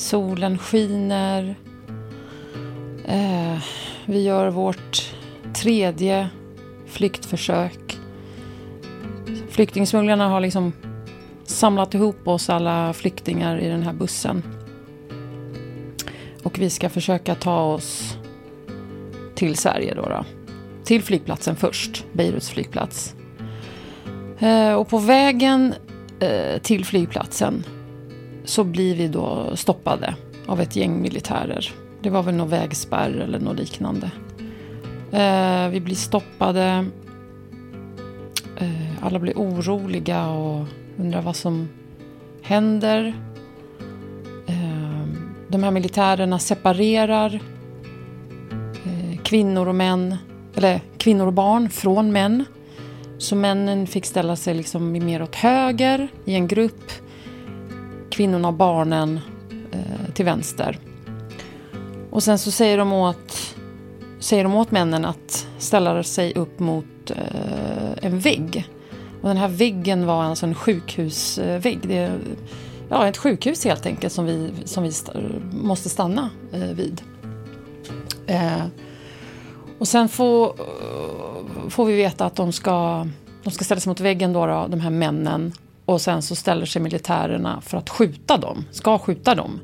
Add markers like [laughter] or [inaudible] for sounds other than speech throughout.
Solen skiner. Eh, vi gör vårt tredje flyktförsök. Flyktingsmugglarna har liksom samlat ihop oss alla flyktingar i den här bussen. Och vi ska försöka ta oss till Sverige då. då. Till flygplatsen först, Beiruts flygplats. Eh, och på vägen eh, till flygplatsen så blir vi då stoppade av ett gäng militärer. Det var väl någon vägspärr eller något liknande. Eh, vi blir stoppade. Eh, alla blir oroliga och undrar vad som händer. Eh, de här militärerna separerar eh, kvinnor och män, eller kvinnor och barn från män. Så männen fick ställa sig liksom mer åt höger i en grupp. Kvinnorna och barnen eh, till vänster. Och sen så säger de åt, säger de åt männen att ställa sig upp mot eh, en vägg. Och den här väggen var alltså en sjukhusvägg. Det är ja, ett sjukhus helt enkelt som vi, som vi st måste stanna eh, vid. Eh, och sen får, eh, får vi veta att de ska, de ska ställa sig mot väggen, då, då, de här männen. Och sen så ställer sig militärerna för att skjuta dem, ska skjuta dem.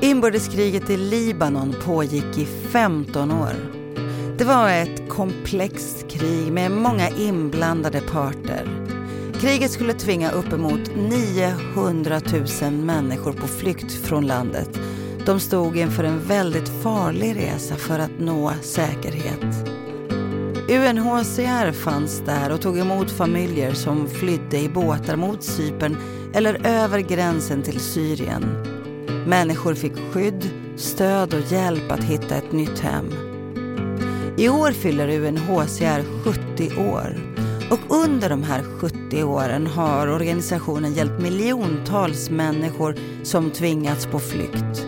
Inbördeskriget i Libanon pågick i 15 år. Det var ett komplext krig med många inblandade parter. Kriget skulle tvinga uppemot 900 000 människor på flykt från landet. De stod inför en väldigt farlig resa för att nå säkerhet. UNHCR fanns där och tog emot familjer som flydde i båtar mot Cypern eller över gränsen till Syrien. Människor fick skydd, stöd och hjälp att hitta ett nytt hem. I år fyller UNHCR 70 år och under de här 70 åren har organisationen hjälpt miljontals människor som tvingats på flykt.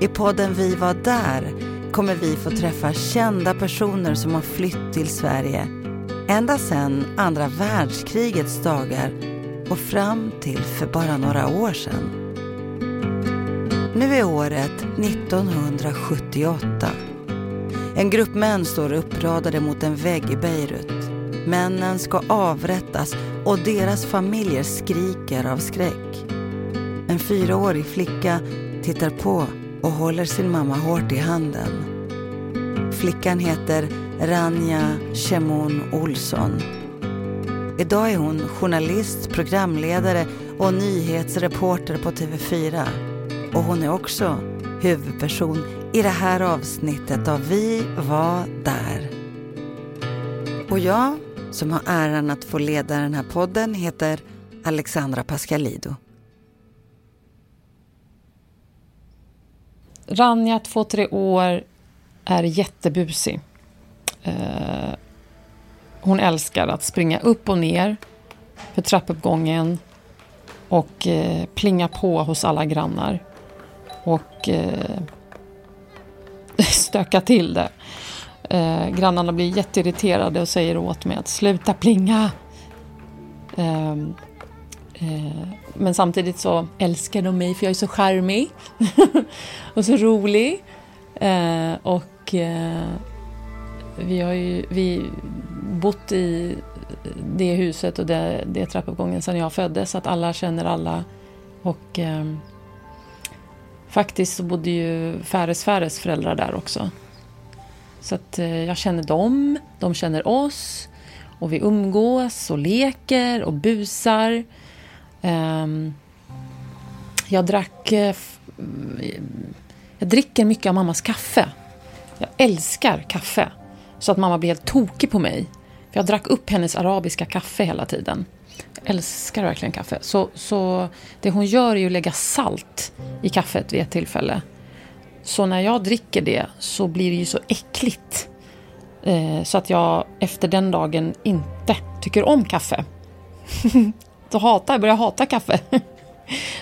I podden Vi var där kommer vi få träffa kända personer som har flytt till Sverige ända sedan andra världskrigets dagar och fram till för bara några år sedan. Nu är året 1978. En grupp män står uppradade mot en vägg i Beirut. Männen ska avrättas och deras familjer skriker av skräck. En fyraårig flicka tittar på och håller sin mamma hårt i handen. Flickan heter Ranja Shemon Olsson. Idag är hon journalist, programledare och nyhetsreporter på TV4. Och hon är också huvudperson i det här avsnittet av Vi var där. Och jag, som har äran att få leda den här podden, heter Alexandra Pascalido. Ranja, två, tre år, är jättebusig. Eh, hon älskar att springa upp och ner för trappuppgången och eh, plinga på hos alla grannar. Och eh, [laughs] stöka till det. Eh, grannarna blir jätteirriterade och säger åt mig att sluta plinga. Ehm, Eh, men samtidigt så älskar de mig för jag är så charmig [laughs] och så rolig. Eh, och eh, vi har ju vi bott i det huset och det, det trappuppgången sedan jag föddes så att alla känner alla. Och faktiskt så bodde ju Färes Färes föräldrar där också. Så att jag känner dem, de känner oss och vi umgås och leker och busar. Ehm, jag drack eh, mm, jag dricker mycket av mammas kaffe. Jag älskar kaffe. Så att mamma blir helt tokig på mig. För jag drack upp hennes arabiska kaffe hela tiden. Jag älskar verkligen kaffe. Så, så det hon gör är ju att lägga salt i kaffet vid ett tillfälle. Så när jag dricker det så blir det ju så äckligt. Eh, så att jag efter den dagen inte tycker om kaffe. [laughs] att hata, jag, börjar hata kaffe. [laughs]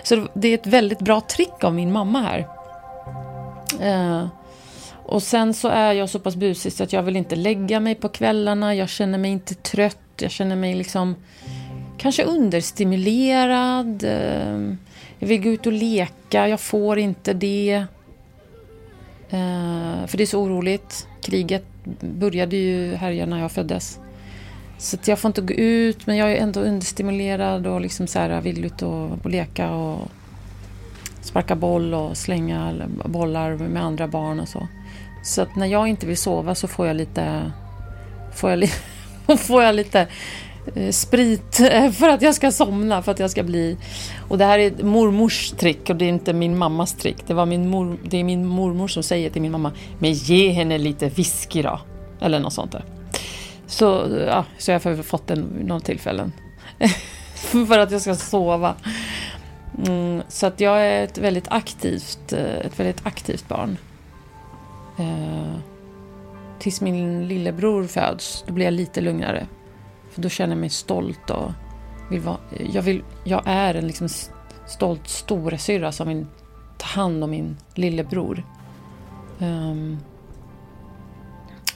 så det är ett väldigt bra trick av min mamma här. Eh, och sen så är jag så pass busig så att jag vill inte lägga mig på kvällarna. Jag känner mig inte trött. Jag känner mig liksom kanske understimulerad. Eh, Jag vill gå ut och leka, jag får inte det. Eh, för det är så oroligt. Kriget började ju härja när jag föddes. Så jag får inte gå ut, men jag är ändå understimulerad och liksom så här, vill ut och, och leka och sparka boll och slänga bollar med andra barn och så. Så att när jag inte vill sova så får jag lite, får jag, li, [laughs] får jag lite eh, sprit [laughs] för att jag ska somna, för att jag ska bli... Och det här är mormors trick och det är inte min mammas trick. Det, var min mor, det är min mormor som säger till min mamma, men ge henne lite whisky då. Eller något sånt där. Så, ja, så jag har fått den vid några tillfällen. [laughs] för att jag ska sova. Mm, så att jag är ett väldigt aktivt, eh, ett väldigt aktivt barn. Eh, tills min lillebror föds, då blir jag lite lugnare. För då känner jag mig stolt och vill vara, jag, vill, jag är en liksom stolt storasyrra som vill ta hand om min lillebror. Um,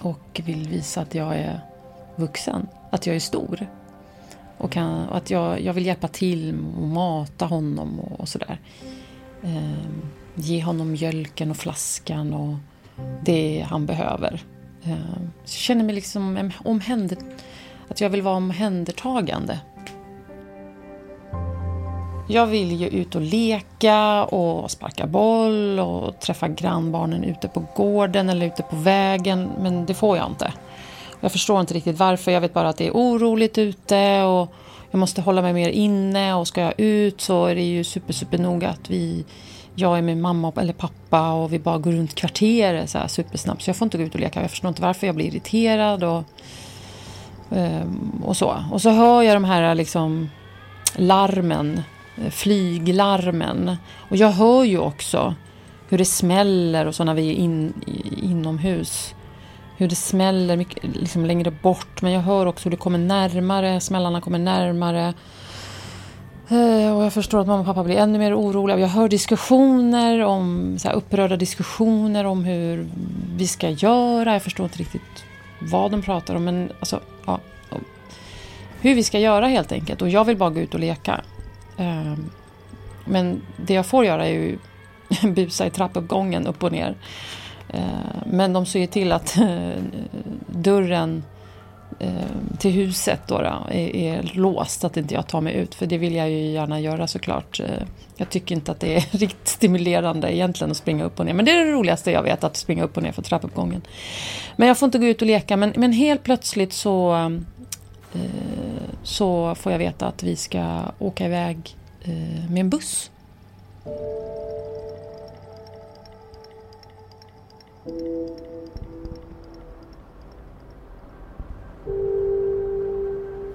och vill visa att jag är vuxen, att jag är stor. Och, kan, och att jag, jag vill hjälpa till och mata honom och, och sådär. Um, ge honom mjölken och flaskan och det han behöver. Uh, så jag känner mig liksom omhänder, att jag vill vara omhändertagande. Jag vill ju ut och leka och sparka boll och träffa grannbarnen ute på gården eller ute på vägen, men det får jag inte. Jag förstår inte riktigt varför. Jag vet bara att det är oroligt ute och jag måste hålla mig mer inne och ska jag ut så är det ju super, super noga att vi, jag är med mamma eller pappa och vi bara går runt kvarteret så här supersnabbt. Så jag får inte gå ut och leka. Jag förstår inte varför jag blir irriterad och, ehm, och så. Och så hör jag de här liksom larmen, flyglarmen. Och jag hör ju också hur det smäller och så när vi är in, inomhus hur det smäller mycket, liksom längre bort. Men jag hör också hur det kommer närmare, smällarna kommer närmare. Eh, och jag förstår att mamma och pappa blir ännu mer oroliga. Jag hör diskussioner om, så här, upprörda diskussioner om hur vi ska göra. Jag förstår inte riktigt vad de pratar om. Men alltså, ja, hur vi ska göra helt enkelt. Och jag vill bara gå ut och leka. Eh, men det jag får göra är ju [laughs] busa i trappuppgången upp och ner. Eh, men de ser ju till att eh, dörren eh, till huset då, då är, är låst så att inte jag tar mig ut. För det vill jag ju gärna göra såklart. Jag tycker inte att det är [laughs] riktigt stimulerande egentligen att springa upp och ner. Men det är det roligaste jag vet, att springa upp och ner för trappuppgången. Men jag får inte gå ut och leka. Men, men helt plötsligt så, så får jag veta att vi ska åka iväg med en buss.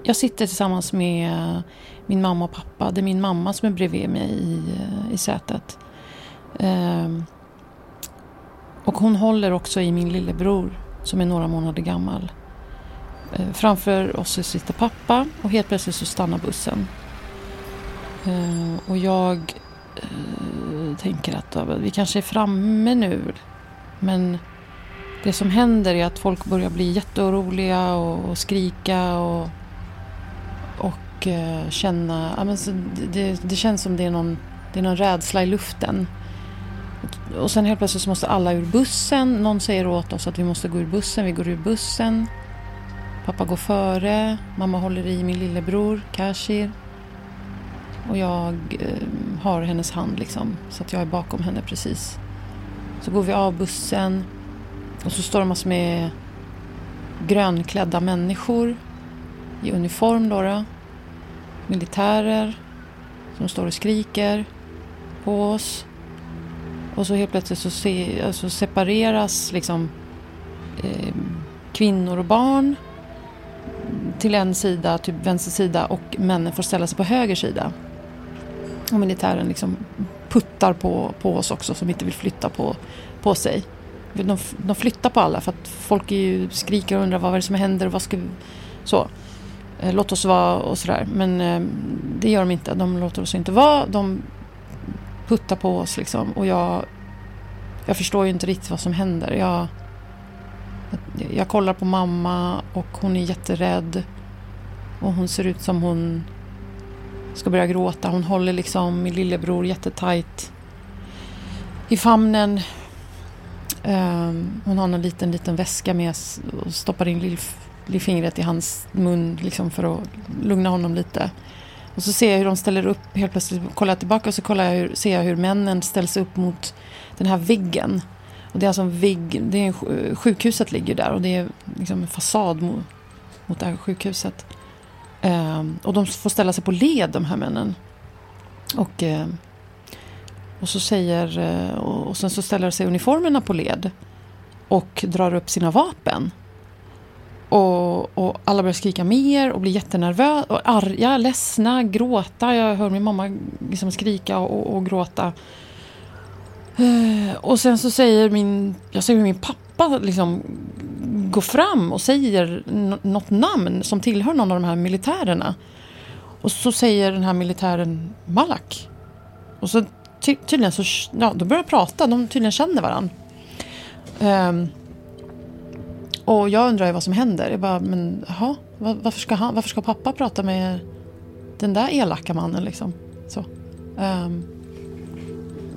Jag sitter tillsammans med eh, min mamma och pappa. Det är min mamma som är bredvid mig i, eh, i sätet. Ehm, och hon håller också i min lillebror som är några månader gammal. Ehm, framför oss sitter pappa och helt plötsligt så stannar bussen. Ehm, och jag eh, tänker att vi kanske är framme nu. Men det som händer är att folk börjar bli jätteoroliga och, och skrika och, och eh, känna... Ja, men så det, det, känns som det är, någon, det är någon rädsla i luften. Och sen helt plötsligt så måste alla ur bussen. Någon säger åt oss att vi måste gå ur bussen. Vi går ur bussen. Pappa går före. Mamma håller i min lillebror Kashir. Och jag eh, har hennes hand liksom. Så att jag är bakom henne precis. Så går vi av bussen och så stormas med grönklädda människor i uniform då, då. Militärer som står och skriker på oss. Och så helt plötsligt så se, alltså separeras liksom eh, kvinnor och barn till en sida, typ vänster sida och männen får ställa sig på höger sida. Och militären liksom puttar på, på oss också som inte vill flytta på, på sig. De, de flyttar på alla för att folk ju skriker och undrar vad är det som händer och vad ska vi... Så. Eh, låt oss vara och sådär. Men eh, det gör de inte. De låter oss inte vara. De puttar på oss liksom. Och jag, jag förstår ju inte riktigt vad som händer. Jag, jag kollar på mamma och hon är jätterädd. Och hon ser ut som hon ska börja gråta. Hon håller liksom min lillebror jättetajt i famnen. Um, hon har en liten, liten väska med och stoppar in lill, lillfingret i hans mun liksom för att lugna honom lite. Och så ser jag hur de ställer upp, helt plötsligt kollar jag tillbaka och så kollar jag hur, ser jag hur männen ställs upp mot den här väggen. Och det är alltså en vägg, det är, sjukhuset ligger där och det är liksom en fasad mot, mot det här sjukhuset. Ehm, och de får ställa sig på led de här männen. Och, ehm, och så säger, eh, och sen så ställer sig uniformerna på led. Och drar upp sina vapen. Och, och, alla börjar skrika mer och blir jättenervösa, och arga, ledsna, gråta. Jag hör min mamma liksom skrika och, och gråta. Eh, och sen så säger min, jag ser hur min pappa liksom går fram och säger något namn som tillhör någon av de här militärerna. Och så säger den här militären Malak. Och så ty tydligen så, ja, de börjar prata, de tydligen känner varandra. Um, ehm, och jag undrar ju vad som händer. Jag bara, men jaha, varför ska, han, varför ska pappa prata med den där elaka mannen liksom? Så. Um,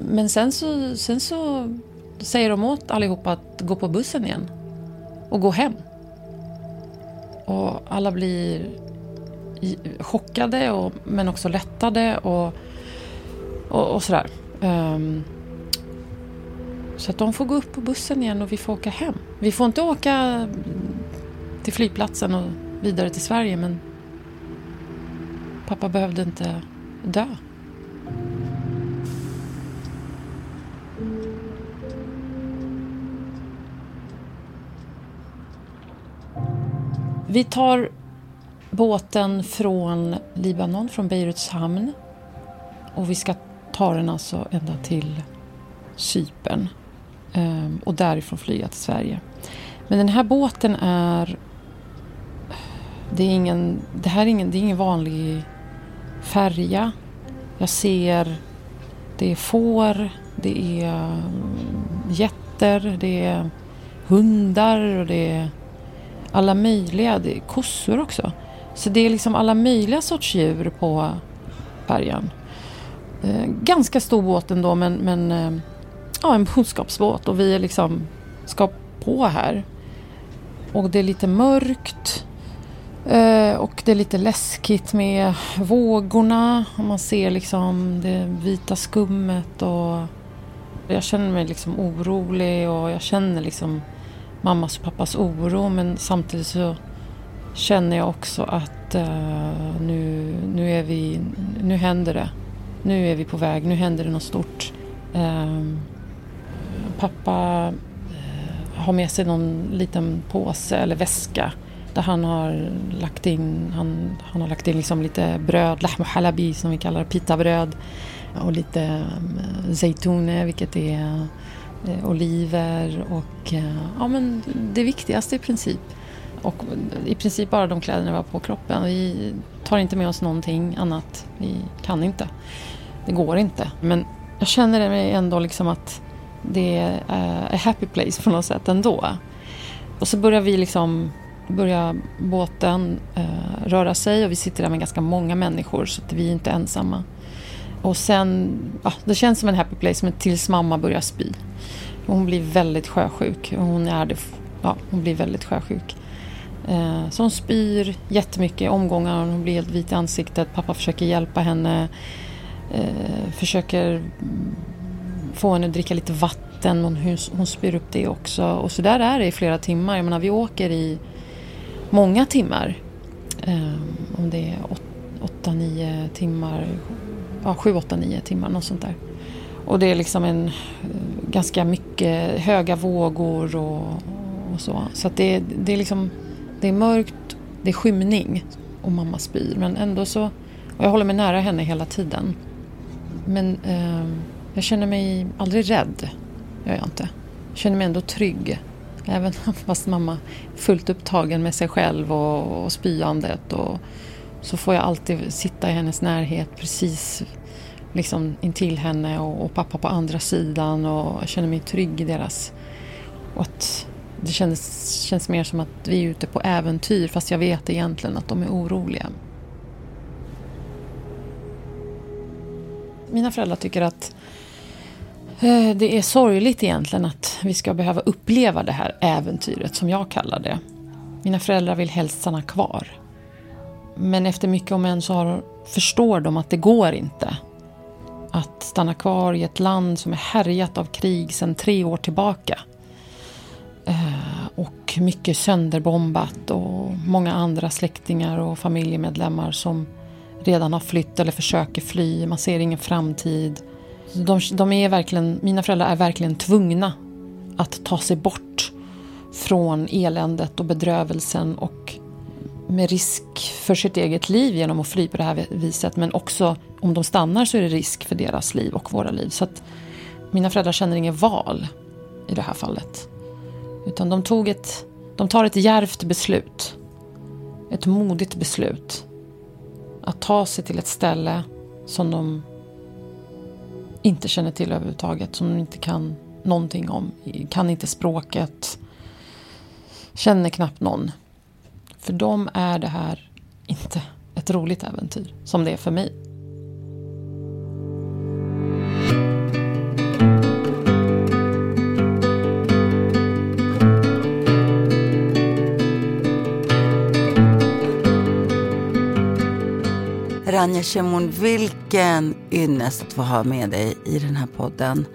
men sen så, sen så säger de åt allihopa att gå på bussen igen och gå hem. Och alla blir chockade och, men också lättade och, och, och sådär. Um, så att de får gå upp på bussen igen och vi får åka hem. Vi får inte åka till flygplatsen och vidare till Sverige men pappa behövde inte dö. Vi tar båten från Libanon, från Beiruts hamn. Och vi ska ta den alltså ända till Cypern. Ehm, och därifrån flyga till Sverige. Men den här båten är... Det, är ingen, det här är ingen, det är ingen vanlig färja. Jag ser... Det är får, det är mm, getter, det är hundar och det är alla möjliga, det är kossor också. Så det är liksom alla möjliga sorts djur på färjan. Eh, ganska stor båt ändå men, men eh, ja, en boskapsbåt och vi är liksom ska på här. Och det är lite mörkt. Eh, och det är lite läskigt med vågorna. Och man ser liksom det vita skummet och jag känner mig liksom orolig och jag känner liksom mammas och pappas oro men samtidigt så känner jag också att uh, nu, nu, är vi, nu händer det. Nu är vi på väg, nu händer det något stort. Uh, pappa uh, har med sig någon liten påse eller väska där han har lagt in, han, han har lagt in liksom lite bröd, lahm halabi som vi kallar det, pitabröd och lite eh, um, zeytune vilket är Eh, oliver och eh, ja, men det viktigaste i princip. Och i princip bara de kläderna vi har på kroppen. Vi tar inte med oss någonting annat. Vi kan inte. Det går inte. Men jag känner mig ändå liksom att det är a happy place på något sätt ändå. Och så börjar vi liksom börjar båten eh, röra sig och vi sitter där med ganska många människor så att vi är inte ensamma. Och sen, ja, det känns som en happy place men tills mamma börjar spy. Hon blir väldigt sjösjuk. Hon, är det, ja, hon blir väldigt sjösjuk. Eh, så hon spyr jättemycket omgångar. Hon blir helt vit i ansiktet. Pappa försöker hjälpa henne. Eh, försöker få henne att dricka lite vatten. Hon, hon spyr upp det också. Och så där är det i flera timmar. Jag menar, vi åker i många timmar. Eh, om det är åtta, nio timmar. Ja, sju, åtta, nio timmar. Något sånt där. Och det är liksom en ganska mycket höga vågor och, och så. Så att det, det, är liksom, det är mörkt, det är skymning och mamma spyr. Men ändå så, och jag håller mig nära henne hela tiden. Men eh, jag känner mig aldrig rädd, gör jag inte. Jag känner mig ändå trygg. Även [laughs] fast mamma är fullt upptagen med sig själv och, och spyandet. Och, så får jag alltid sitta i hennes närhet precis liksom intill henne och, och, pappa på andra sidan och jag känner mig trygg i deras... Och att det känns, känns mer som att vi är ute på äventyr fast jag vet egentligen att de är oroliga. mina föräldrar tycker att eh, det är sorgligt egentligen att vi ska behöva uppleva det här äventyret som jag kallar det. Mina föräldrar vill helst stanna kvar. Men efter mycket om än så har, förstår de att det går inte. Att stanna kvar i ett land som är härjat av krig sedan tre år tillbaka. Eh, och mycket sönderbombat och många andra släktingar och familjemedlemmar som redan har flytt eller försöker fly. Man ser ingen framtid. De, de är verkligen, mina föräldrar är verkligen tvungna att ta sig bort från eländet och bedrövelsen och med risk för sitt eget liv genom att fly på det här viset. Men också om de stannar så är det risk för deras liv och våra liv. Så att mina föräldrar känner inget val i det här fallet. Utan de, tog ett, de tar ett järvt beslut. Ett modigt beslut. Att ta sig till ett ställe som de inte känner till överhuvudtaget. Som de inte kan någonting om. Kan inte språket. Känner knappt någon. För dem är det här inte ett roligt äventyr som det är för mig. Shemon, vilken ynnest att få ha med dig i den här podden.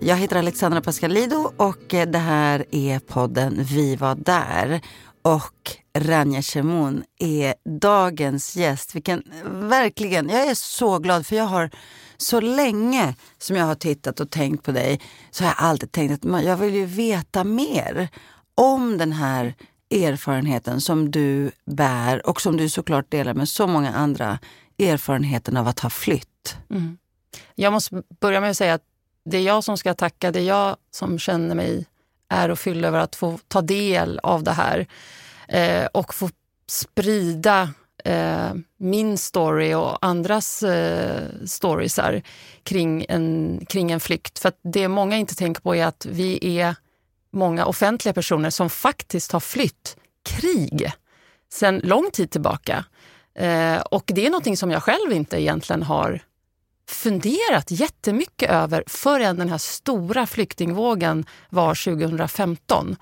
Jag heter Alexandra Pascalido och eh, det här är podden Vi var där. Och Ranja Shemon är dagens gäst. Vilken, verkligen, jag är så glad för jag har så länge som jag har tittat och tänkt på dig så har jag alltid tänkt att jag vill ju veta mer om den här erfarenheten som du bär och som du såklart delar med så många andra erfarenheten av att ha flytt? Mm. Jag måste börja med att säga att det är jag som ska tacka. Det är jag som känner mig ärofylld över att få ta del av det här eh, och få sprida eh, min story och andras eh, storiesar kring en, kring en flykt. För det många inte tänker på är att vi är många offentliga personer som faktiskt har flytt krig sedan lång tid tillbaka. Eh, och det är någonting som jag själv inte egentligen har funderat jättemycket över förrän den här stora flyktingvågen var 2015.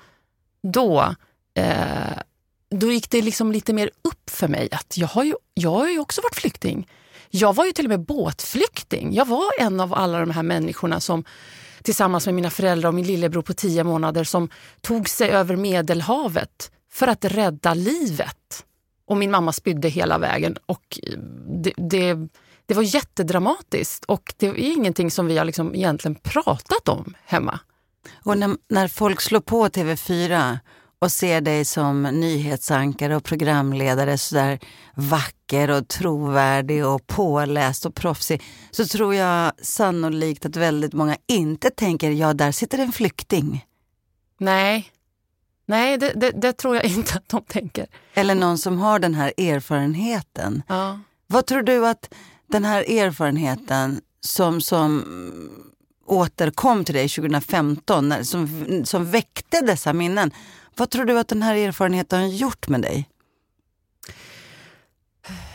Då, eh, då gick det liksom lite mer upp för mig att jag har, ju, jag har ju också varit flykting. Jag var ju till och med båtflykting. Jag var en av alla de här människorna som tillsammans med mina föräldrar och min lillebror på tio månader som tog sig över Medelhavet för att rädda livet. Och min mamma spydde hela vägen. Och det, det, det var jättedramatiskt och det är ingenting som vi har liksom egentligen pratat om hemma. Och när, när folk slår på TV4 och ser dig som nyhetsankare och programledare sådär vacker och trovärdig och påläst och proffsig så tror jag sannolikt att väldigt många inte tänker ja, där sitter en flykting. Nej, Nej, det, det, det, tror jag [laughs] inte att de tänker. Eller någon som har den här erfarenheten. Ja. Vad tror du att den här erfarenheten som, som återkom till dig 2015, som, som väckte dessa minnen. Vad tror du att den här erfarenheten har gjort med dig?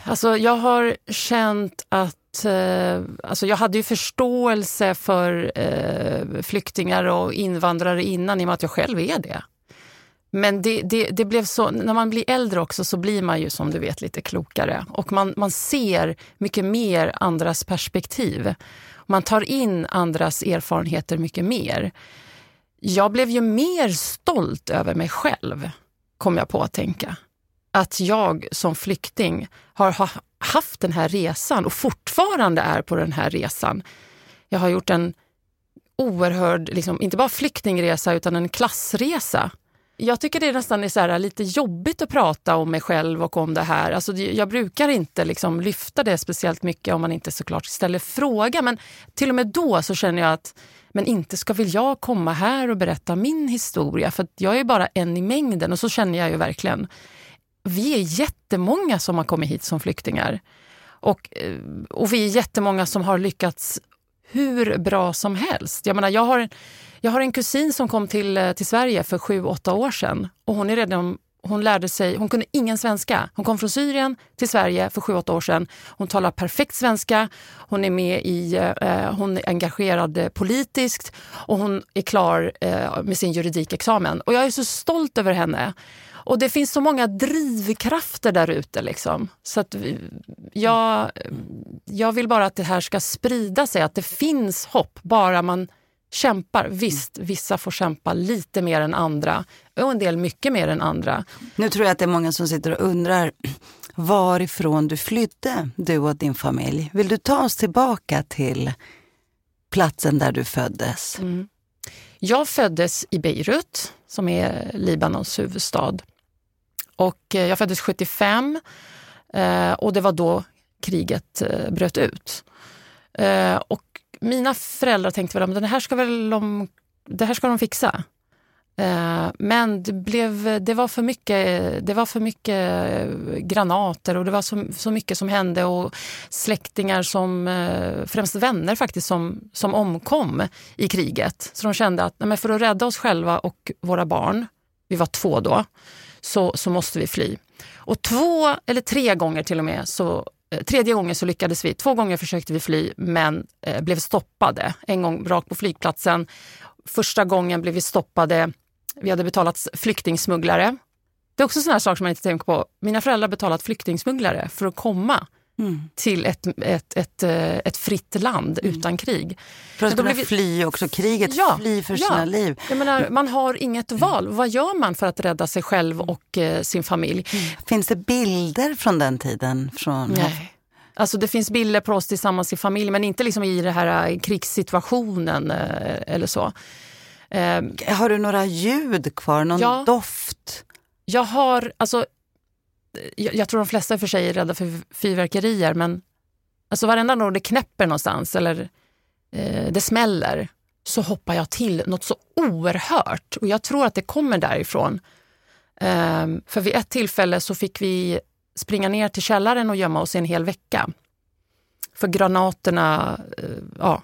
Alltså, jag har känt att... Eh, alltså jag hade ju förståelse för eh, flyktingar och invandrare innan i och med att jag själv är det. Men det, det, det, blev så, när man blir äldre också så blir man ju som du vet lite klokare och man, man ser mycket mer andras perspektiv. Man tar in andras erfarenheter mycket mer. Jag blev ju mer stolt över mig själv, kom jag på att tänka. Att jag som flykting har haft den här resan och fortfarande är på den här resan. Jag har gjort en oerhörd, liksom, inte bara flyktingresa utan en klassresa jag tycker det nästan är så här, lite jobbigt att prata om mig själv och om det här. Alltså, jag brukar inte liksom lyfta det speciellt mycket om man inte såklart ställer fråga. Men till och med då så känner jag att men inte ska väl jag komma här och berätta min historia för jag är bara en i mängden och så känner jag ju verkligen. Vi är jättemånga som har kommit hit som flyktingar. Och, eh, och vi är jättemånga som har lyckats hur bra som helst. Jag menar, jag har jag har en kusin som kom till, eh, till Sverige för sju, åtta år sedan och hon är redan hon lärde sig, hon kunde ingen svenska. Hon kom från Syrien till Sverige för sju åtta år sedan. Hon talar perfekt svenska, hon är med i, eh, eh hon är engagerad eh, politiskt och hon är klar eh, med sin juridikexamen. Och jag är så stolt över henne. Och det finns så många drivkrafter där ute. Liksom. Så att jag, jag vill bara att det här ska sprida sig, att det finns hopp bara man kämpar. Visst, vissa får kämpa lite mer än andra och en del mycket mer än andra. Nu tror jag att det är många som sitter och undrar varifrån du flydde, du och din familj. Vill du ta oss tillbaka till platsen där du föddes? Mm. Jag föddes i Beirut, som är Libanons huvudstad. Och eh, jag föddes 75 eh, och det var då kriget eh, bröt ut. Och mina föräldrar tänkte väl att det här ska, väl de, det här ska de fixa. Eh, men det, blev, det, var för mycket, det var för mycket granater och det var så, så mycket som hände och släktingar, som, eh, främst vänner faktiskt, som, som omkom i kriget. Så de kände att nej, för att rädda oss själva och våra barn, vi var två då, så, så måste vi fly. Och två eller tre gånger till och med så Eh, tredje gången så lyckades vi. Två gånger försökte vi fly men eh, blev stoppade. En gång rakt på flygplatsen. Första gången blev vi stoppade. Vi hade betalat flyktingsmugglare. Det är också sådana saker som man inte tänker på. Mina föräldrar betalat flyktingsmugglare för att komma mm. till ett, ett, ett, eh, ett fritt land mm. utan krig. För att kunna vi... fly också kriget, ja, fly för ja. sina liv. Jag menar, man har inget val. Vad gör man för att rädda sig själv och eh, sin familj? Mm. Finns det bilder från den tiden? Från... Nej. Alltså det finns bilder på oss tillsammans i familj men inte liksom i den här eh, krigssituationen eh, eller så. Eh, har du några ljud kvar? Någon ja, doft? Jag har, alltså jag, jag, tror de flesta i och för sig är rädda för fyrverkerier men alltså varenda gång det knäpper någonstans eller eh, det smäller så hoppar jag till något så oerhört och jag tror att det kommer därifrån. Eh, för vid ett tillfälle så fick vi springa ner till källaren och gömma oss i en hel vecka. För granaterna eh, ja,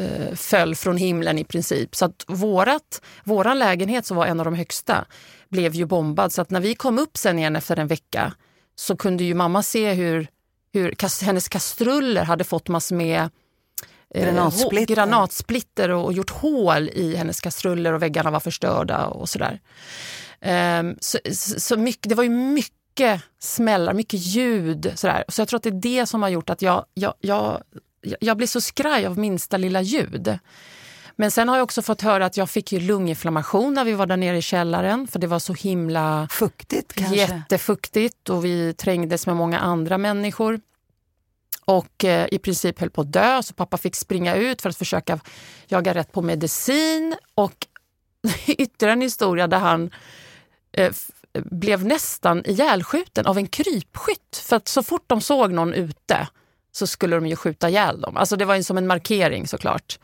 eh, föll från himlen i princip. Så att vårat, våran lägenhet som var en av de högsta blev ju bombad. Så att när vi kom upp sen igen efter en vecka så kunde ju mamma se hur, hur hennes kastruller hade fått massor med eh, granatsplitter, granatsplitter och, och, gjort hål i hennes kastruller och väggarna var förstörda och sådär. Um, så, så mycket, det var ju mycket smällar, mycket ljud. Sådär. Så jag tror att det är det som har gjort att jag, jag, jag, jag blir så skraj av minsta lilla ljud. Men sen har jag också fått höra att jag fick ju lunginflammation när vi var där nere i källaren för det var så himla fuktigt. Kanske. Jättefuktigt och vi trängdes med många andra människor. Och eh, i princip höll på att dö så pappa fick springa ut för att försöka jaga rätt på medicin. Och [laughs] ytterligare en historia där han eh, blev nästan ihjälskjuten av en krypskytt. För att så fort de såg någon ute så skulle de ju skjuta ihjäl dem. Alltså det var ju som en markering såklart.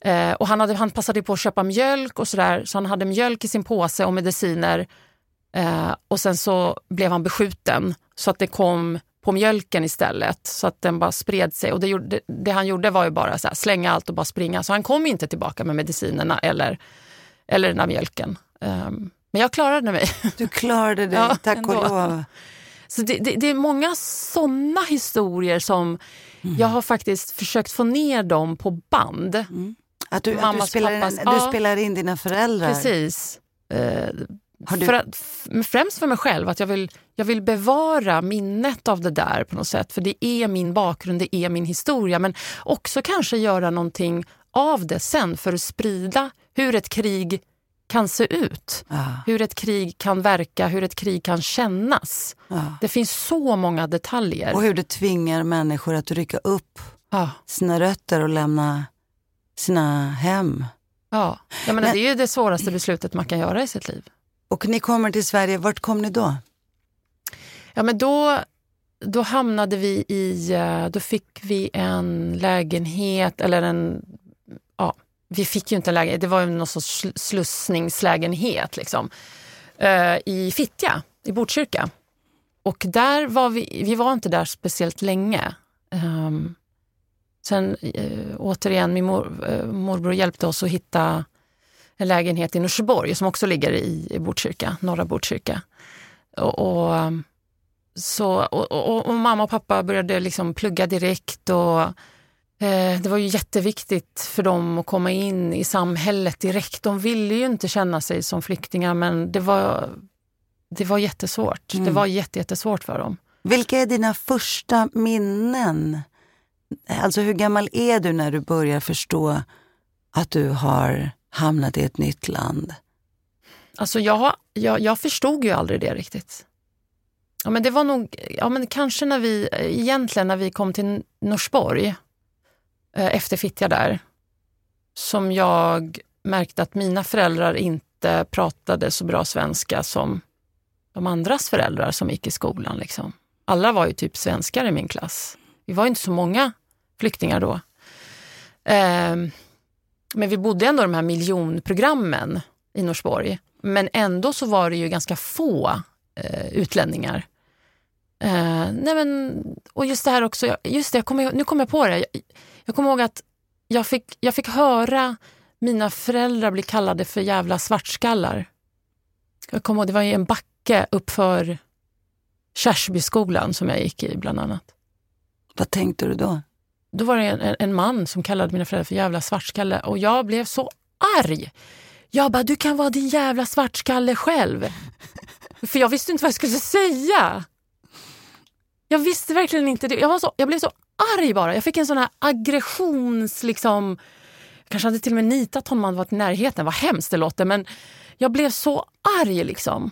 Eh, och han, hade, han passade på att köpa mjölk och sådär, så han hade mjölk i sin påse och mediciner. Eh, och sen så blev han beskjuten så att det kom på mjölken istället så att den bara spred sig. Och det, gjorde, det han gjorde var ju bara så här, slänga allt och bara springa. Så han kom inte tillbaka med medicinerna eller, eller den där mjölken. Um, men jag klarade mig. Du klarade dig, [laughs] ja, tack och lov. Så det, det, det, är många såna historier som mm. jag har faktiskt försökt få ner dem på band. Mm. Att du, att du, spelar, pappas, in, du spelar in dina föräldrar? Precis. Eh, du... för att, främst för mig själv, att jag vill, jag vill bevara minnet av det där på något sätt. För det är min bakgrund, det är min historia. Men också kanske göra någonting av det sen för att sprida hur ett krig kan se ut. Ah. Hur ett krig kan verka, hur ett krig kan kännas. Ah. Det finns så många detaljer. Och hur det tvingar människor att rycka upp ah. sina rötter och lämna sina hem. Ja, jag menar, Men, det är ju det svåraste beslutet man kan göra i sitt liv. Och ni kommer till Sverige, vart kom ni då? Ja, men då, då hamnade vi i, eh, då fick vi en lägenhet, eller en, ja, vi fick ju inte en lägenhet, det var ju någon sorts slussningslägenhet liksom, eh, i Fittja, i Botkyrka. Och där var vi, vi var inte där speciellt länge. Um, Sen eh, återigen, min mor, eh, morbror hjälpte oss att hitta en lägenhet i Norsborg som också ligger i Botkyrka, norra Botkyrka. Och, och ehm, så, och, och, och, mamma och pappa började liksom plugga direkt och det var ju jätteviktigt för dem att komma in i samhället direkt. De ville ju inte känna sig som flyktingar men det var, det var jättesvårt. Mm. Det var jättesvårt för dem. Vilka är dina första minnen? Alltså hur gammal är du när du börjar förstå att du har hamnat i ett nytt land? Alltså jag, jag, jag förstod ju aldrig det riktigt. Ja, men det var nog, ja, men kanske när vi, egentligen när vi kom till Norsborg, eh, Eh, efter Fittja där, som jag märkte att mina föräldrar inte pratade så bra svenska som de andras föräldrar som gick i skolan. Liksom. Alla var ju typ svenskar i min klass. Vi var inte så många flyktingar då. Eh, men vi bodde ändå i de här miljonprogrammen i Norsborg. Men ändå så var det ju ganska få eh, utlänningar. Eh, nej men, och just det här också, just det, jag kommer, nu kommer jag på det. Jag, kommer ihåg att jag fick, jag fick höra mina föräldrar bli kallade för jävla svartskallar. Jag kommer ihåg, det var en backe uppför Kärsbyskolan som jag gick i bland annat. Vad tänkte du då? Då var det en, en man som kallade mina föräldrar för jävla svartskalle och jag blev så arg. Jag bara, du kan vara din jävla svartskalle själv. [laughs] För jag visste inte vad jag skulle säga. Jag visste verkligen inte det. Jag, var så, jag blev så arg bara. Jag fick en sån här aggressions... Liksom, jag kanske hade till och med nitat honom om han varit i närheten. Vad hemskt det låter. Men jag blev så arg liksom.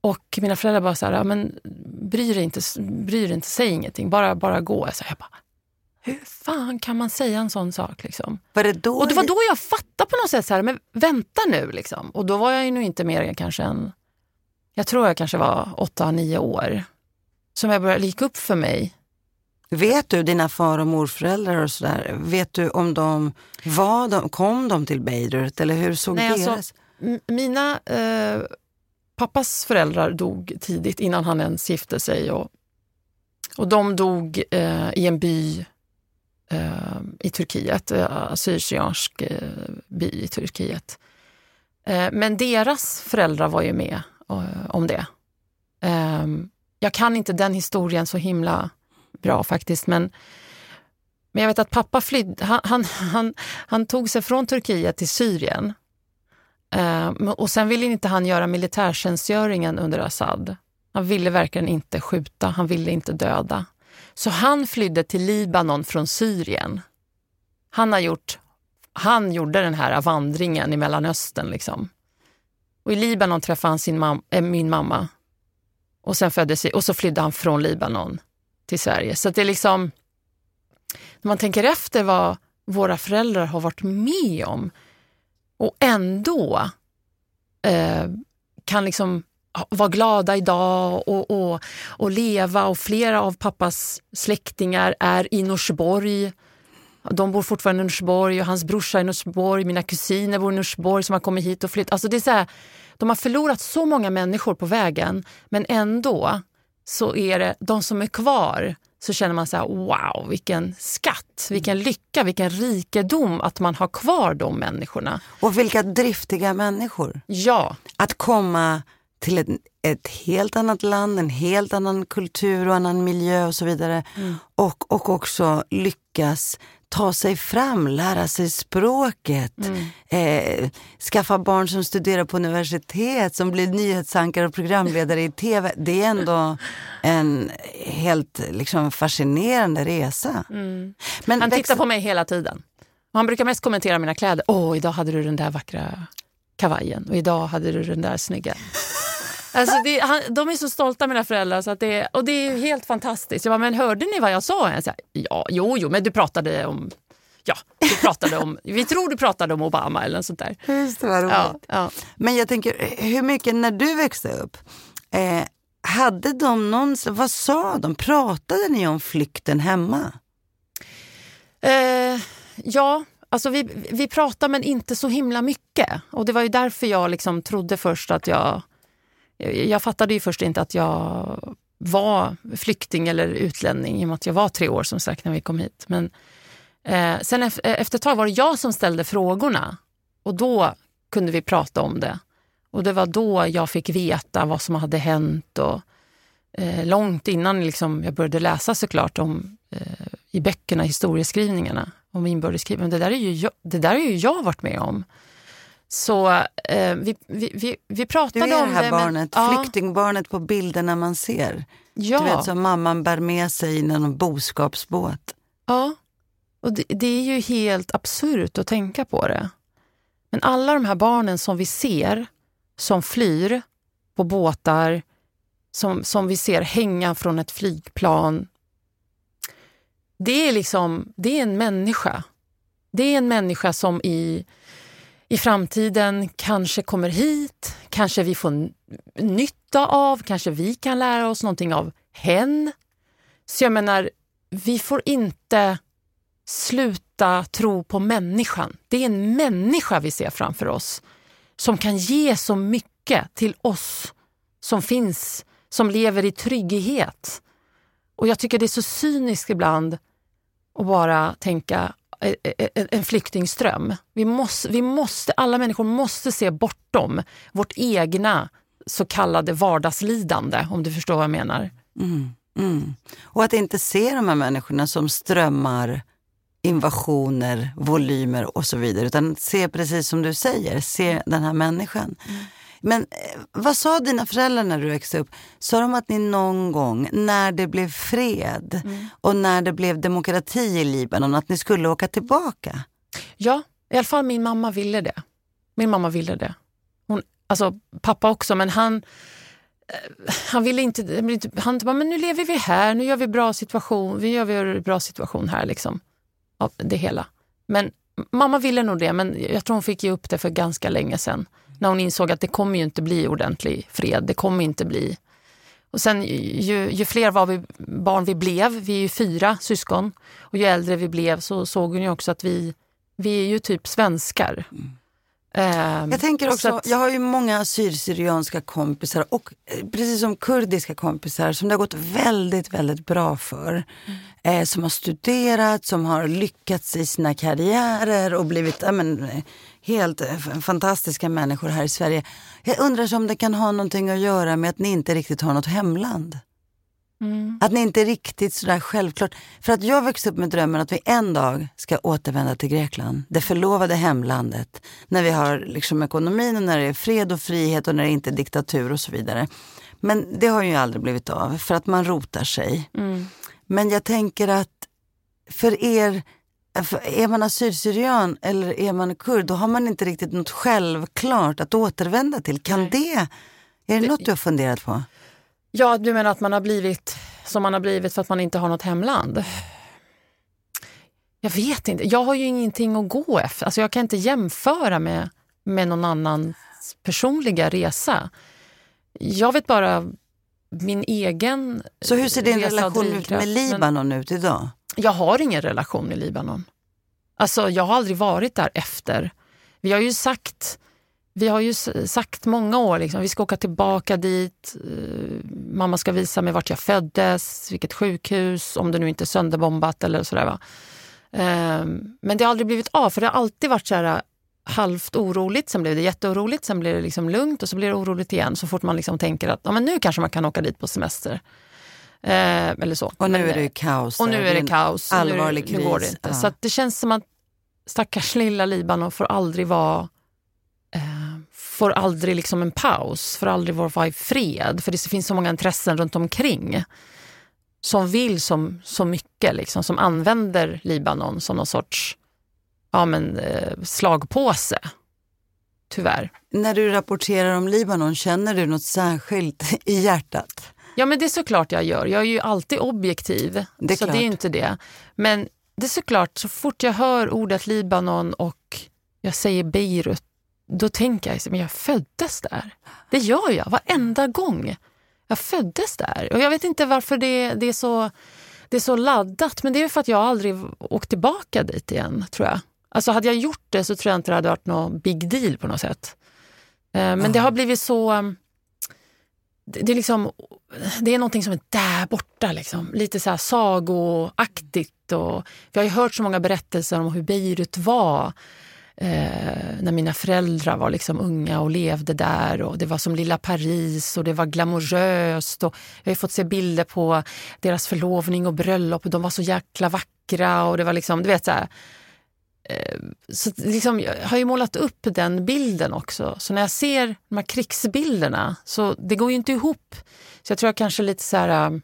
Och mina föräldrar bara så här, ja, men bry dig inte, bry dig inte, säg ingenting, bara, bara gå. Så jag bara, hur fan kan man säga en sån sak? Liksom? Var det då och det var då jag fattade på något sätt, så här, men vänta nu. Liksom. Och då var jag ju nog inte mer än kanske en, jag tror jag kanske var åtta, nio år. Som jag började lika upp för mig. Vet du, dina far och morföräldrar och sådär, vet du om de, var de, kom de till Beirut eller hur såg Nej, alltså, deras? Alltså, mina eh, pappas föräldrar dog tidigt innan han ens gifte sig och, och de dog eh, i en by eh, i Turkiet, eh, assyriansk eh, by i Turkiet. Eh, men deras föräldrar var ju med om det. Eh, jag kan inte den historien så himla bra faktiskt, men, men jag vet att pappa flydde, han, han, han, han tog sig från Turkiet till Syrien. Eh, och sen ville inte han göra militärtjänstgöringen under Assad. Han ville verkligen inte skjuta, han ville inte döda. Så han flydde till Libanon från Syrien. Han, har gjort, han gjorde den här vandringen i Mellanöstern. Liksom. Och I Libanon träffade han sin mam äh, min mamma. Och, sen föddes, och så flydde han från Libanon till Sverige. Så det är liksom... När man tänker efter vad våra föräldrar har varit med om och ändå eh, kan liksom vara glada idag och, och, och leva och flera av pappas släktingar är i Norsborg. De bor fortfarande i Norsborg och hans brorsa är i Norsborg, mina kusiner bor i Norsborg som har kommit hit och flytt. Alltså det är så här, de har förlorat så många människor på vägen men ändå så är det de som är kvar så känner man så här, wow, vilken skatt, vilken lycka, vilken rikedom att man har kvar de människorna. Och vilka driftiga människor. Ja. Att komma till ett, ett helt annat land, en helt annan kultur och annan miljö och så vidare. Mm. Och, och också lyckas ta sig fram, lära sig språket, mm. eh, skaffa barn som studerar på universitet, som blir nyhetsankare och programledare i tv. Det är ändå en helt liksom, fascinerande resa. Mm. Men han tittar på mig hela tiden. Han brukar mest kommentera mina kläder. Åh, idag hade du den där vackra kavajen och idag hade du den där snygga. Alltså det, han, de är så stolta mina föräldrar så att det, och det är helt fantastiskt. Jag bara, men hörde ni vad jag sa? Jag sa ja, jo, jo, men du pratade om Ja, du pratade om, vi tror du pratade om Obama eller något sånt där. Just det, vad roligt. Ja, ja. Men jag tänker, hur mycket när du växte upp, eh, hade de någon, vad sa de? Pratade ni om flykten hemma? Eh, ja, alltså vi, vi pratade men inte så himla mycket. Och det var ju därför jag liksom trodde först att jag jag fattade ju först inte att jag var flykting eller utlänning i och med att jag var tre år som sagt när vi kom hit. Men eh, sen eh, efter ett tag var det jag som ställde frågorna och då kunde vi prata om det. Och det var då jag fick veta vad som hade hänt. Och, eh, långt innan liksom, jag började läsa såklart om, eh, i böckerna, historieskrivningarna om inbördeskrig. det där, är ju jag, det där har ju jag varit med om. Så eh, vi, vi, vi, vi pratade om det. Du är det här det, barnet, men, flyktingbarnet på bilderna man ser. Ja. Du vet som mamman bär med sig i någon boskapsbåt. Ja, och det, det är ju helt absurt att tänka på det. Men alla de här barnen som vi ser, som flyr på båtar, som, som vi ser hänga från ett flygplan. Det är liksom, det är en människa. Det är en människa som i, i framtiden kanske kommer hit, kanske vi får nytta av, kanske vi kan lära oss någonting av hen. Så jag menar, vi får inte sluta tro på människan. Det är en människa vi ser framför oss som kan ge så mycket till oss som finns, som lever i trygghet. Och jag tycker det är så cyniskt ibland att bara tänka en flyktingström. Vi måste, vi måste, alla människor måste se bortom vårt egna så kallade vardagslidande, om du förstår vad jag menar. Mm, mm. Och att inte se de här människorna som strömmar invasioner, volymer och så vidare. Utan se precis som du säger, se den här människan. Mm. Men eh, vad sa dina föräldrar när du växte upp? Sa de att ni någon gång när det blev fred mm. och när det blev demokrati i Libanon, att ni skulle åka tillbaka? Ja, i alla fall min mamma ville det. Min mamma ville det. Hon, alltså pappa också, men han eh, han ville inte, han bara, men nu lever vi här, nu gör vi bra situation, vi gör bra situation här liksom av det hela. Men mamma ville nog det, men jag tror hon fick ge upp det för ganska länge sedan. När hon insåg att det kommer ju inte bli ordentlig fred. Det kommer inte bli. Och sen ju, ju fler var vi, barn vi blev, vi är ju fyra syskon, och ju äldre vi blev så såg hon ju också att vi, vi är ju typ svenskar. Mm. Jag tänker också, att, jag har ju många assyriska kompisar och eh, precis som kurdiska kompisar som det har gått väldigt, väldigt bra för. Mm. Eh, som har studerat, som har lyckats i sina karriärer och blivit ja, men, helt eh, fantastiska människor här i Sverige. Jag undrar om det kan ha någonting att göra med att ni inte riktigt har något hemland. Mm. Att ni inte är riktigt sådär självklart. För att jag växte upp med drömmen att vi en dag ska återvända till Grekland, det förlovade hemlandet. När vi har liksom ekonomin och när det är fred och frihet och när det inte är diktatur och så vidare. Men det har ju aldrig blivit av för att man rotar sig. Mm. Men jag tänker att för er, är man assyrian eller är man kurd, då har man inte riktigt något självklart att återvända till. Kan Nej. det, är det något du har funderat på? Ja, du menar att man har blivit som man har blivit för att man inte har något hemland? Jag vet inte. Jag har ju ingenting att gå efter. Alltså jag kan inte jämföra med, med någon annans personliga resa. Jag vet bara min egen Så hur ser din relation ut med Libanon ut idag? Jag har ingen relation i Libanon. Alltså jag har aldrig varit där efter. Vi har ju sagt vi har ju sagt många år liksom, vi ska åka tillbaka dit. Eh, mamma ska visa mig vart jag föddes, vilket sjukhus, om det nu inte är sönderbombat eller sådär. Va? Ehm, men det har aldrig blivit av, för det har alltid varit så här, eh, halvt oroligt, sen blev det jätteoroligt, sen blev det liksom lugnt och så blir det oroligt igen så fort man liksom tänker att ja, men nu kanske man kan åka dit på semester. Uh, eller så. Och nu men, är det kaos. Och nu är det kaos. Allvarlig nu, kris. Nu går det inte. Så det känns som att stackars lilla Libanon får aldrig vara får aldrig liksom en paus, får aldrig vara i fred. För det finns så många intressen runt omkring som vill som, så mycket, liksom, som använder Libanon som någon sorts ja, men, eh, slagpåse. Tyvärr. När du rapporterar om Libanon, känner du något särskilt i hjärtat? Ja, men det är såklart jag gör. Jag är ju alltid objektiv, det så klart. det är inte det. Men det är såklart, så fort jag hör ordet Libanon och jag säger Beirut då tänker jag, men jag föddes där. Det gör jag varenda gång. Jag föddes där. Och jag vet inte varför det, det, är, så, det är så laddat, men det är för att jag aldrig åkt tillbaka dit igen, tror jag. Alltså hade jag gjort det så tror jag inte det hade varit någon big deal på något sätt. Eh, men det har blivit så... Det, är liksom, det är någonting som är där borta, liksom. lite så här sagoaktigt. Och, jag har ju hört så många berättelser om hur Beirut var eh, när mina föräldrar var liksom unga och levde där och det var som lilla Paris och det var glamoröst. Och jag har fått se bilder på deras förlovning och bröllop och de var så jäkla vackra och det var liksom, du vet så här, så liksom, jag har ju målat upp den bilden också. Så när jag ser de här krigsbilderna, så det går ju inte ihop. Så jag tror jag kanske lite så här, eh,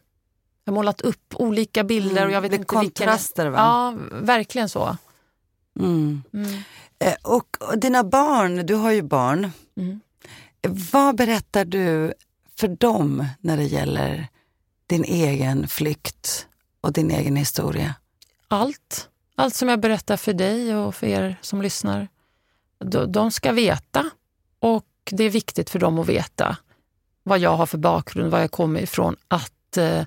jag har målat upp olika bilder och jag vet det inte kontraster, vilken... va? Ja, verkligen så. Mm. Mm. Eh, Och, och dina barn, du har ju barn. Mm. Vad berättar du för dem när det gäller din egen flykt och din egen historia? Allt. Allt som jag berättar för dig och för er som lyssnar. De, ska veta och det är viktigt för dem att veta vad jag har för bakgrund, var jag kommer ifrån. Att eh,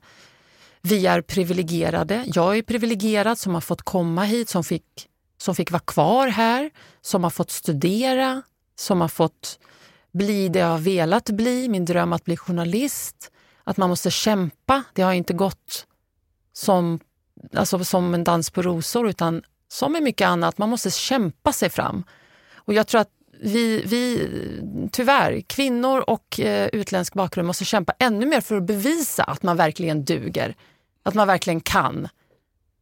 vi är privilegierade. Jag är privilegierad som har fått komma hit, som fick, som fick vara kvar här, som har fått studera, som har fått bli det jag har velat bli, min dröm att bli journalist. Att man måste kämpa. Det har inte gått som, alltså som en dans på rosor utan som med mycket annat, man måste kämpa sig fram. Och jag tror att vi, vi tyvärr, kvinnor och eh, utländsk bakgrund måste kämpa ännu mer för att bevisa att man verkligen duger. Att man verkligen kan.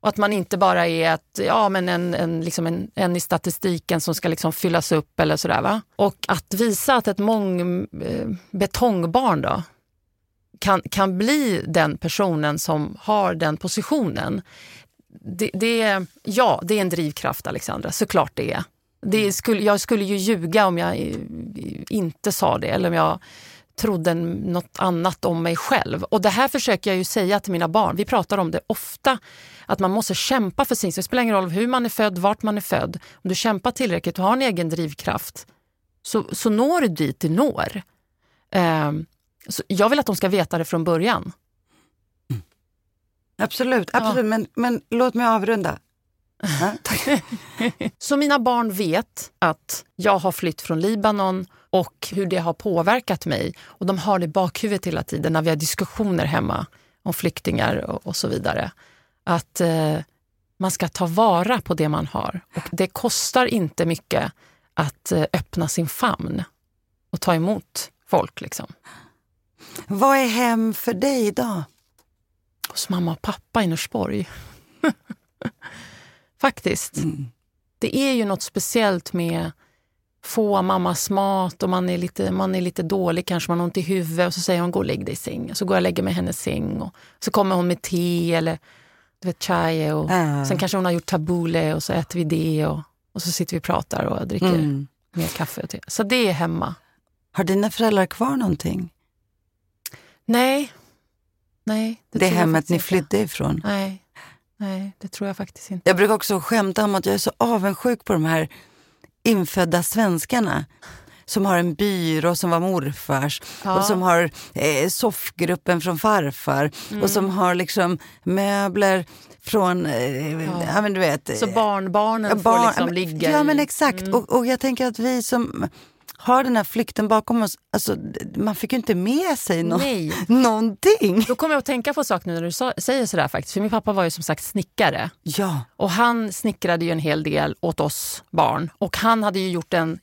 Och att man inte bara är ett, ja, men en, en, liksom en, en i statistiken som ska liksom fyllas upp eller sådär. Va? Och att visa att ett mång, eh, betongbarn då, kan, kan bli den personen som har den positionen. Det, det, ja, det är en drivkraft, Alexandra. Såklart det är. Det skulle, jag skulle ju ljuga om jag inte sa det eller om jag trodde något annat om mig själv. Och det här försöker jag ju säga till mina barn. Vi pratar om det ofta, att man måste kämpa för sin sak. Det spelar ingen roll hur man är född, vart man är född. Om du kämpar tillräckligt och har en egen drivkraft så, så når du dit du når. Ehm, så jag vill att de ska veta det från början. Absolut, absolut. Men, men låt mig avrunda. Ja. [laughs] Så mina barn vet att jag har flytt från Libanon och hur det har påverkat mig. Och de har det i bakhuvudet hela tiden när vi har diskussioner hemma om flyktingar och, och så vidare. Att eh, man ska ta vara på det man har. Och det kostar inte mycket att eh, öppna sin famn och ta emot folk. Liksom. Vad är hem för dig idag? Hos mamma och pappa i Norsborg. [laughs] Faktiskt. Det är ju något speciellt med få mammas mat och man är lite, man är lite dålig, kanske man har ont i huvudet och så säger hon gå och lägg dig i säng. Så går jag och lägger mig i hennes säng och så kommer hon med te eller du vet, chai och Ah. sen kanske hon har gjort tabbouleh och så äter vi det och, och så sitter vi och pratar och dricker Mm. mer kaffe och te. Så det är hemma. Har dina föräldrar kvar någonting? Nej. Nej. Det, jag hemmet ni inte. flydde ifrån? Nej. Nej, det tror jag faktiskt inte. Jag brukar också skämta om att jag är så avundsjuk på de här infödda svenskarna som har en byrå som var morfars Ja. och som har eh, soffgruppen från farfar Mm. och som har liksom möbler från, eh, ja. men du vet. Så barnbarnen Ja, får barn- liksom men- ligga Ja men exakt. Mm. Och, och jag tänker att vi som har den här flykten bakom oss, alltså, man fick ju inte med sig nå- Nej. [laughs] någonting. Då kommer jag att tänka på en sak nu när du sa, säger sådär faktiskt. För min pappa var ju som sagt snickare. Ja, Och han snickrade ju en hel del åt oss barn. Och han hade ju gjort en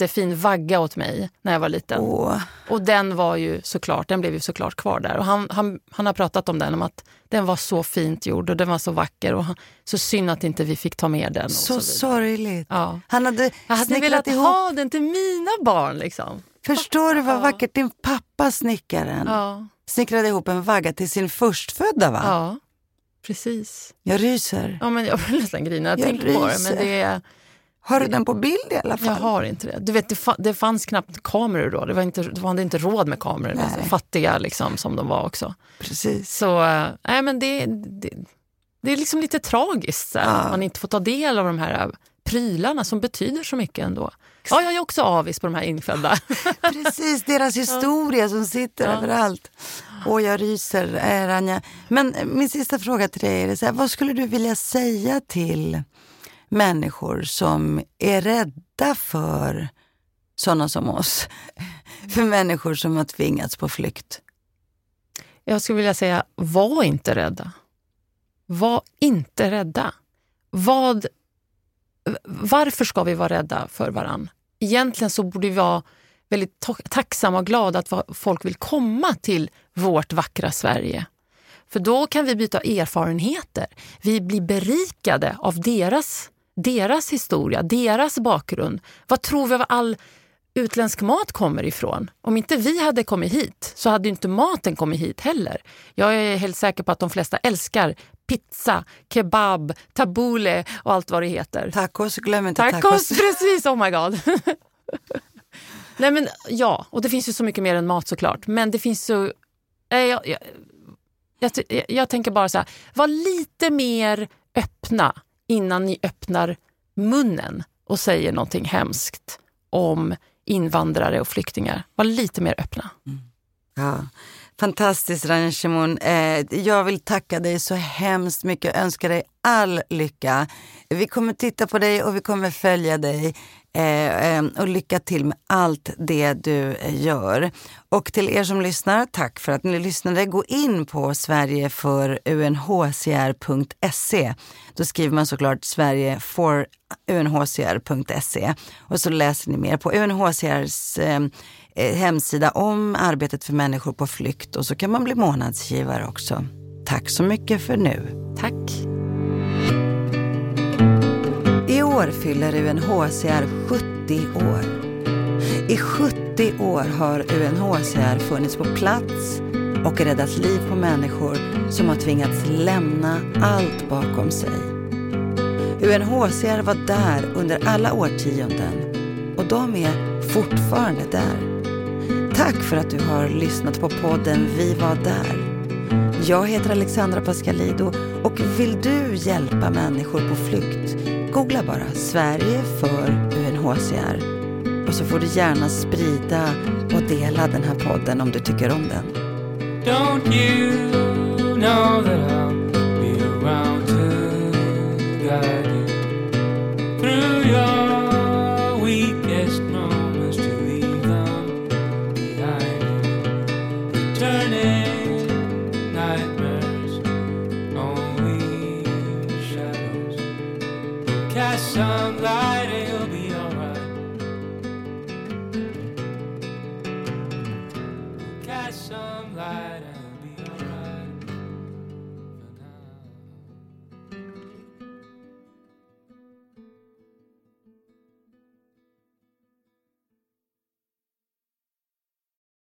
jättefin vagga åt mig när jag var liten. och, Och den var ju såklart, den blev ju såklart kvar där. Och han, han, han har pratat om den, om att den var så fint gjord och den var så vacker. Och han, så synd att inte vi fick ta med den. Så så sorgligt. Ja. Han hade, Jag hade velat ihop ha den till mina barn. Liksom. Förstår du vad Ja. vackert? Din pappa snickaren Ja, snickrade ihop en vagga till sin förstfödda va? ja, precis. Jag ryser. Ja, men jag blir nästan grina när jag, Jag tänker på det. ryser. Men det är, Har du den på bild i alla fall? jag har inte det. Du vet, det, fa- det fanns knappt kameror då. Det var inte, de hade inte råd med kameror. Alltså, fattiga liksom, som de var också. Precis. Så nej, men det, det, det är liksom lite tragiskt så Ja. att man inte får ta del av de här eh, prylarna som betyder så mycket ändå. Ja, jag är också avis på de här infödda. [laughs] Precis, deras historia som sitter Ja. överallt. Och jag ryser, eh, Ranja. Men min sista fråga till dig är så här, vad skulle du vilja säga till människor som är rädda för sådana som oss? [laughs] För människor som har tvingats på flykt. Jag skulle vilja säga, var inte rädda. Var inte rädda. Vad varför ska vi vara rädda för varann? Egentligen så borde vi vara väldigt tacksamma och glada att folk vill komma till vårt vackra Sverige. För då kan vi byta erfarenheter. Vi blir berikade av deras, deras historia, deras bakgrund. Vad tror vi av all utländsk mat kommer ifrån? Om inte vi hade kommit hit så hade inte maten kommit hit heller. Jag är helt säker på att de flesta älskar pizza, kebab, tabule och allt vad det heter. Tacos, glöm inte tacos. Tacos, [laughs] precis! Oh my god. [laughs] Nej men ja, och det finns ju så mycket mer än mat såklart. Men det finns så... Eh, jag, jag, jag, jag tänker bara så här, var lite mer öppna innan ni öppnar munnen och säger någonting hemskt om invandrare och flyktingar. Var lite mer öppna. Mm. Ja. Fantastiskt Ranjamon. Eh, jag vill tacka dig så hemskt mycket och önska dig all lycka. Vi kommer titta på dig och vi kommer följa dig. Eh, eh, och lycka till med allt det du gör. Och till er som lyssnar, tack för att ni lyssnade. Gå in på Sverige för unhcr.se. Då skriver man såklart Sverige for unhcr.se och så läser ni mer på UNHCRs eh, hemsida om arbetet för människor på flykt och så kan man bli månadsgivare också. Tack så mycket för nu. Tack. I år fyller UNHCR 70 år. I 70 år har UNHCR funnits på plats och räddat liv på människor som har tvingats lämna allt bakom sig. UNHCR var där under alla årtionden och de är fortfarande där. Tack för att du har lyssnat på podden Vi var där. Jag heter Alexandra Pascalido och vill du hjälpa människor på flykt Googla bara Sverige för UNHCR så får du gärna sprida och dela den här podden om du tycker om den. Don't you know that I'll be around to guide you through your